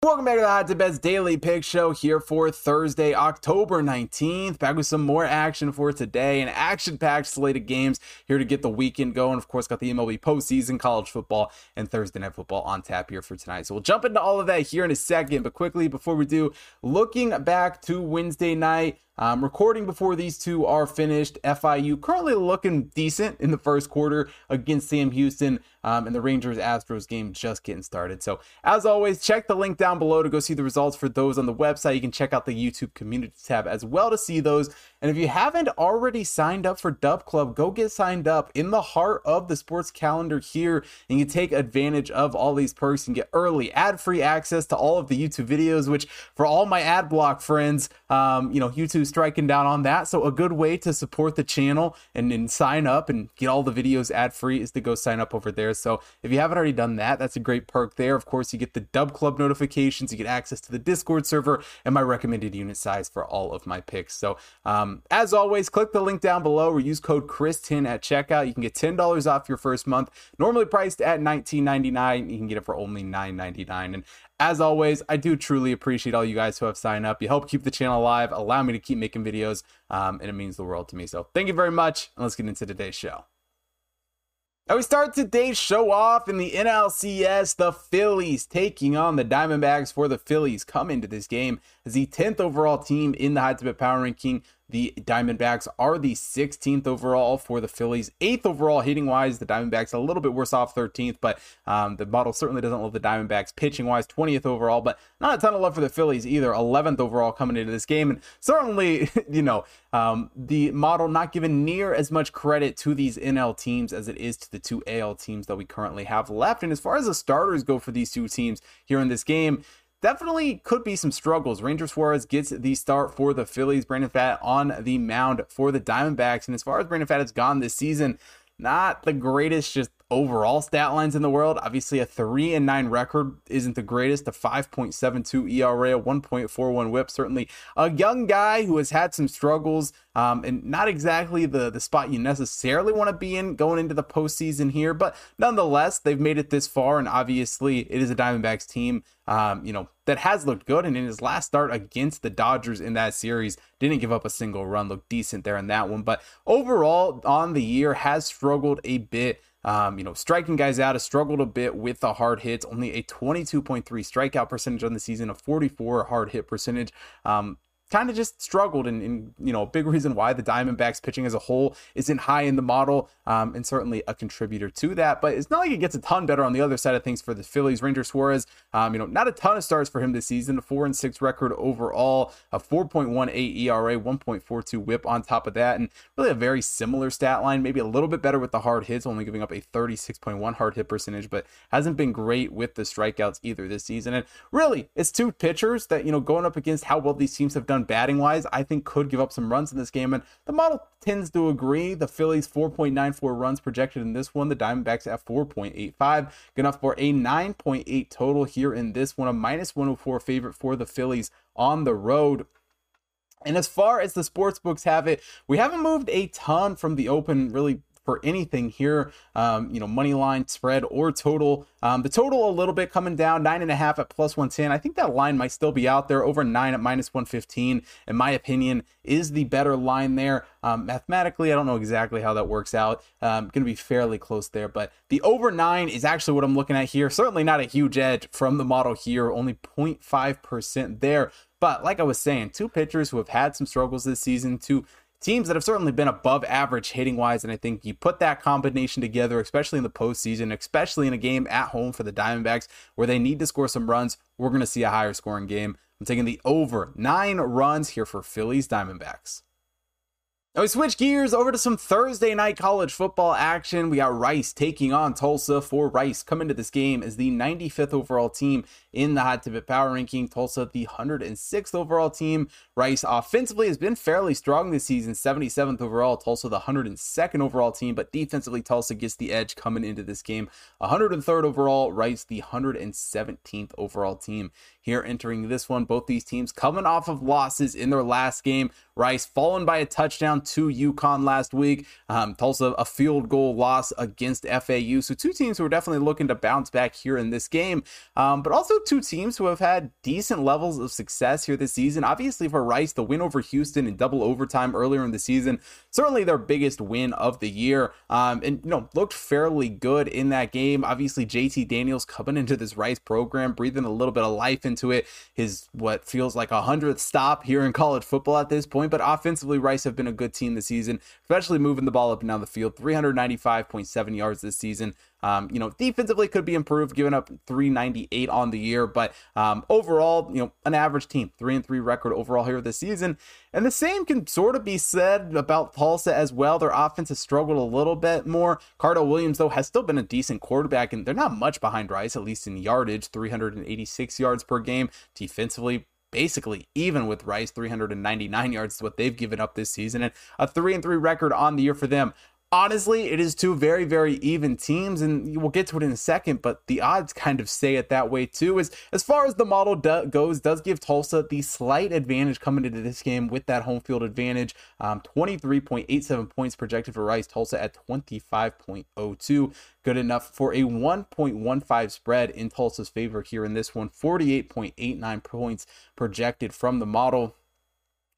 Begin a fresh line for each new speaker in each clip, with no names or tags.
Welcome back to the Hot Tip Bets Daily Pick Show here for Thursday, October 19th. Back with some more action for today. An action packed slate of games here to get the weekend going. Of course, got the MLB postseason, college football, and Thursday night football on tap here for tonight. So we'll jump into all of that here in a second. But quickly, before we do, looking back to Wednesday night, um, recording before these two are finished. FIU currently looking decent in the first quarter against Sam Houston, um, and the Rangers Astros game just getting started. So, as always, check the link down below to go see the results for those on the website. You can check out the YouTube community tab as well to see those. And if you haven't already signed up for Dub Club, go get signed up in the heart of the sports calendar here, and you take advantage of all these perks and get early ad free access to all of the YouTube videos. Which, for all my ad block friends, um, you know, YouTube striking down on that. So a good way to support the channel and, and sign up and get all the videos ad free is to go sign up over there. So if you haven't already done that, that's a great perk there. Of course, you get the Dub Club notifications, you get access to the Discord server, and my recommended unit size for all of my picks. So um, as always, click the link down below or use code Chris10 at checkout. You can get $10 off your first month, normally priced at $19.99. You can get it for only $9.99. And as always, I do truly appreciate all you guys who have signed up. You help keep the channel alive, allow me to keep making videos, um, and it means the world to me. So thank you very much, and let's get into today's show. Now we start today's show off in the NLCS. The Phillies taking on the Diamondbacks for the Phillies come into this game as the 10th overall team in the Hot Tip Power Ranking. The Diamondbacks are the 16th overall for the Phillies, eighth overall hitting wise. The Diamondbacks a little bit worse off 13th, but um, the model certainly doesn't love the Diamondbacks pitching wise, 20th overall, but not a ton of love for the Phillies either. 11th overall coming into this game, and certainly, you know, um, the model not given near as much credit to these NL teams as it is to the two AL teams that we currently have left. And as far as the starters go for these two teams here in this game, definitely could be some struggles. Ranger Suarez gets the start for the Phillies. Brandon Pfaadt on the mound for the Diamondbacks. And as far as Brandon Pfaadt has gone this season, not the greatest just overall stat lines in the world. Obviously, a 3 and 9 record isn't the greatest. A 5.72 ERA, a 1.41 whip. Certainly a young guy who has had some struggles um, and not exactly the, the spot you necessarily want to be in going into the postseason here. But nonetheless, they've made it this far. And obviously, it is a Diamondbacks team, um, you know, that has looked good. And in his last start against the Dodgers in that series, didn't give up a single run, looked decent there in that one. But overall, on the year, has struggled a bit. Um, you know, striking guys out has struggled a bit with the hard hits. Only a 22.3 strikeout percentage on the season, a 44 hard hit percentage. Um, kind of just struggled and, and, you know a big reason why the diamondbacks pitching as a whole isn't high in the model um, and certainly a contributor to that. But it's not like it gets a ton better on the other side of things for the phillies. Ranger suarez um, you know not a ton of stars for him this season. A 4 and 6 record overall a 4.18 era 1.42 whip on top of that and really a very similar stat line maybe a little bit better with the hard hits only giving up a 36.1 hard hit percentage but hasn't been great with the strikeouts either this season. And really it's two pitchers that you know going up against how well these teams have done batting wise, I think could give up some runs in this game. And the model tends to agree. The Phillies 4.94 runs projected in this one. The Diamondbacks at 4.85. Good enough for a 9.8 total here in this one. A minus 104 favorite for the Phillies on the road. And as far as the sports books have it, we haven't moved a ton from the open really for anything here, um, you know, money line, spread, or total. Um, the total a little bit coming down, nine and a half at plus 110. I think that line might still be out there over nine at minus 115. In my opinion, is the better line there. Um, mathematically, I don't know exactly how that works out. Um, going to be fairly close there, but the over nine is actually what I'm looking at here. Certainly not a huge edge from the model here, only 0.5% there. But like I was saying, two pitchers who have had some struggles this season, two teams that have certainly been above average hitting wise. And I think you put that combination together, especially in the postseason, especially in a game at home for the Diamondbacks where they need to score some runs, we're going to see a higher scoring game. I'm taking the over nine runs here for Phillies Diamondbacks. Now we switch gears over to some Thursday night college football action. We got Rice taking on Tulsa for Rice. Come into this game as the 95th overall team in the Hot Tip Power Ranking. Tulsa, the 106th overall team. Rice offensively has been fairly strong this season, 77th overall. Tulsa, the 102nd overall team, but defensively, Tulsa gets the edge coming into this game. 103rd overall, Rice, the 117th overall team here entering this one. Both these teams coming off of losses in their last game. Rice fallen by a touchdown to UConn last week. Um, Tulsa, a field goal loss against FAU. So, two teams who are definitely looking to bounce back here in this game, um, but also two teams who have had decent levels of success here this season. Obviously, for Rice, the win over Houston in double overtime earlier in the season, certainly their biggest win of the year, um, and you know looked fairly good in that game. Obviously, JT Daniels coming into this Rice program, breathing a little bit of life into it. His what feels like a hundredth stop here in college football at this point, but offensively, Rice have been a good team this season, especially moving the ball up and down the field. 395.7 yards this season. Um, you know, defensively could be improved, giving up 398 on the year, but um, overall, you know, an average team, three and three record overall here this season. And the same can sort of be said about Tulsa as well. Their offense has struggled a little bit more. Cardell Williams, though, has still been a decent quarterback, and they're not much behind Rice, at least in yardage, 386 yards per game. Defensively, basically even with Rice 399 yards is what they've given up this season and a 3 and 3 record on the year for them honestly, it is two very, very even teams, and we'll get to it in a second. But the odds kind of say it that way too. As as far as the model do, goes, does give Tulsa the slight advantage coming into this game with that home field advantage. Um, 23.87 points projected for Rice. Tulsa at 25.02, good enough for a 1.15 spread in Tulsa's favor here in this one. 48.89 points projected from the model.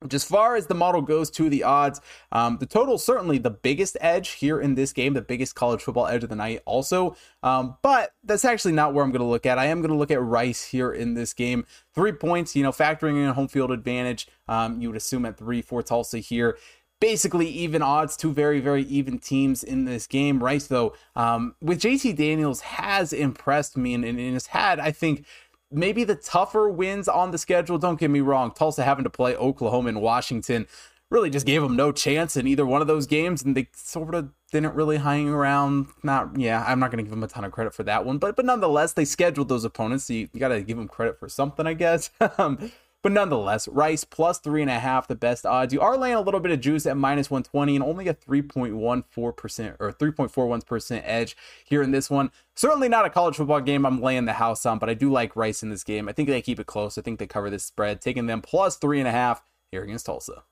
Which, as far as the model goes to the odds, um, the total certainly the biggest edge here in this game, the biggest college football edge of the night, also. Um, but that's actually not where I'm going to look at. I am going to look at Rice here in this game. Three points, you know, factoring in home field advantage, um, you would assume at three for Tulsa here basically even odds, two very, very even teams in this game. Rice, though, um, with JT Daniels has impressed me and, and has had, I think, maybe the tougher wins on the schedule. Don't get me wrong. Tulsa having to play Oklahoma and Washington really just gave them no chance in either one of those games, and they sort of didn't really hang around. Not, yeah, I'm not going to give them a ton of credit for that one, but but nonetheless, they scheduled those opponents. So you, you got to give them credit for something, I guess. Um, But nonetheless, Rice plus three and a half, the best odds. You are laying a little bit of juice at minus 120 and only a 3.14% or 3.41% edge here in this one. Certainly not a college football game I'm laying the house on, but I do like Rice in this game. I think they keep it close. I think they cover this spread, taking them plus three and a half here against Tulsa.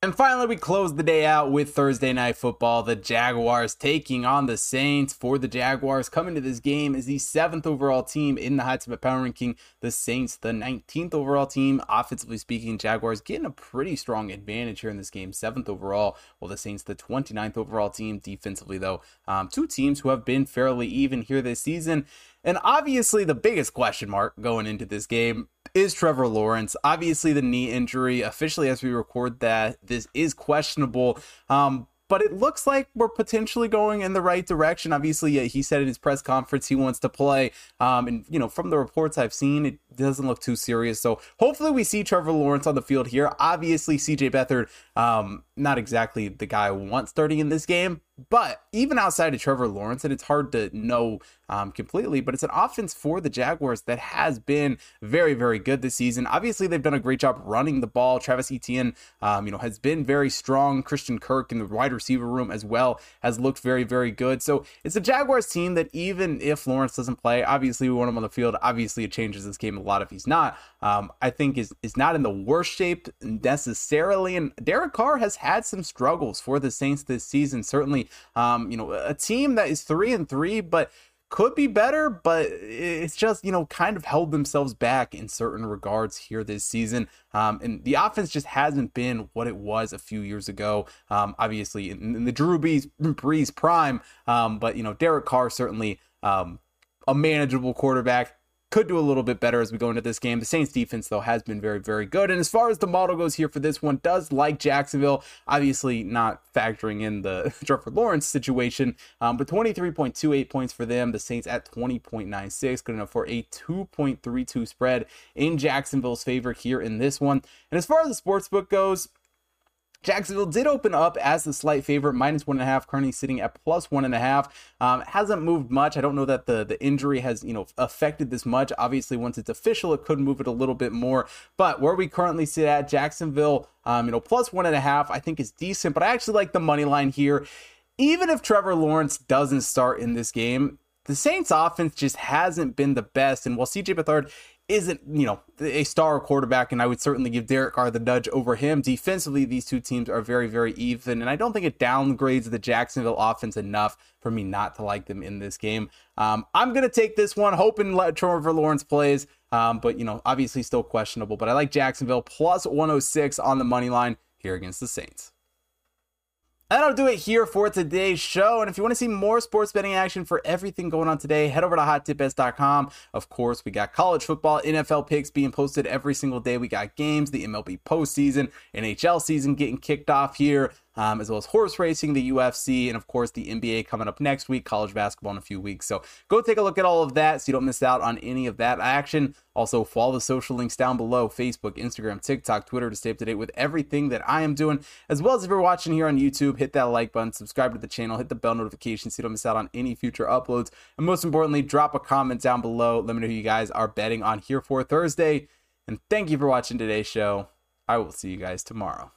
And finally, we close the day out with Thursday Night Football. The Jaguars taking on the Saints. For the Jaguars, coming to this game is the seventh overall team in the Hot Tip Power Ranking. The Saints, the 19th overall team. Offensively speaking, Jaguars getting a pretty strong advantage here in this game. Seventh overall, while the Saints, the 29th overall team. Defensively, though, um, two teams who have been fairly even here this season. And obviously, the biggest question mark going into this game is Trevor Lawrence. Obviously, the knee injury, officially as we record that, this is questionable. Um, but it looks like we're potentially going in the right direction. Obviously, he said in his press conference he wants to play. Um, and, you know, from the reports I've seen, it doesn't look too serious. So hopefully we see Trevor Lawrence on the field here. Obviously, CJ Beathard, um, not exactly the guy I want starting in this game, but even outside of Trevor Lawrence, and it's hard to know um, completely, but it's an offense for the Jaguars that has been very, very good this season. Obviously, they've done a great job running the ball. Travis Etienne, um, you know, has been very strong. Christian Kirk in the wide receiver room as well has looked very, very good. So it's a Jaguars team that even if Lawrence doesn't play, obviously we want him on the field. Obviously, it changes this game a lot if he's not. Um, I think is is not in the worst shape necessarily. And Derek Carr has had some struggles for the Saints this season. Certainly um, you know, a team that is three and three, but could be better, but it's just, you know, kind of held themselves back in certain regards here this season. Um, and the offense just hasn't been what it was a few years ago. Um, obviously, in, in, the Drew Brees, Brees prime, um, but, you know, Derek Carr certainly um, a manageable quarterback could do a little bit better as we go into this game. The Saints defense, though, has been very, very good. And as far as the model goes here for this one, does like Jacksonville, obviously not factoring in the Trevor Lawrence situation, um, but 23.28 points for them. The Saints at 20.96, good enough for a 2.32 spread in Jacksonville's favor here in this one. And as far as the sports book goes, Jacksonville did open up as the slight favorite, minus one and a half, currently sitting at plus one and a half. Um, hasn't moved much. I don't know that the, the injury has, you know, affected this much. Obviously, once it's official, it could move it a little bit more. But where we currently sit at, Jacksonville, um, you know, plus one and a half, I think is decent. But I actually like the money line here. Even if Trevor Lawrence doesn't start in this game, the Saints offense just hasn't been the best. And while CJ Beathard isn't, you know, a star quarterback, and I would certainly give Derek Carr the nudge over him. Defensively, these two teams are very, very even, and I don't think it downgrades the Jacksonville offense enough for me not to like them in this game. Um, I'm going to take this one, hoping Trevor Lawrence plays, um, but, you know, obviously still questionable. But I like Jacksonville plus 106 on the money line here against the Saints. That'll do it here for today's show. And if you want to see more sports betting action for everything going on today, head over to hottipbets.com. Of course, we got college football, NFL picks being posted every single day. We got games, the MLB postseason, NHL season getting kicked off here um, as well as horse racing, the UFC, and of course the NBA coming up next week, college basketball in a few weeks. So go take a look at all of that so you don't miss out on any of that action. Also, follow the social links down below Facebook, Instagram, TikTok, Twitter to stay up to date with everything that I am doing. As well as if you're watching here on YouTube, hit that like button, subscribe to the channel, hit the bell notification so you don't miss out on any future uploads. And most importantly, drop a comment down below. Let me know who you guys are betting on here for Thursday. And thank you for watching today's show. I will see you guys tomorrow.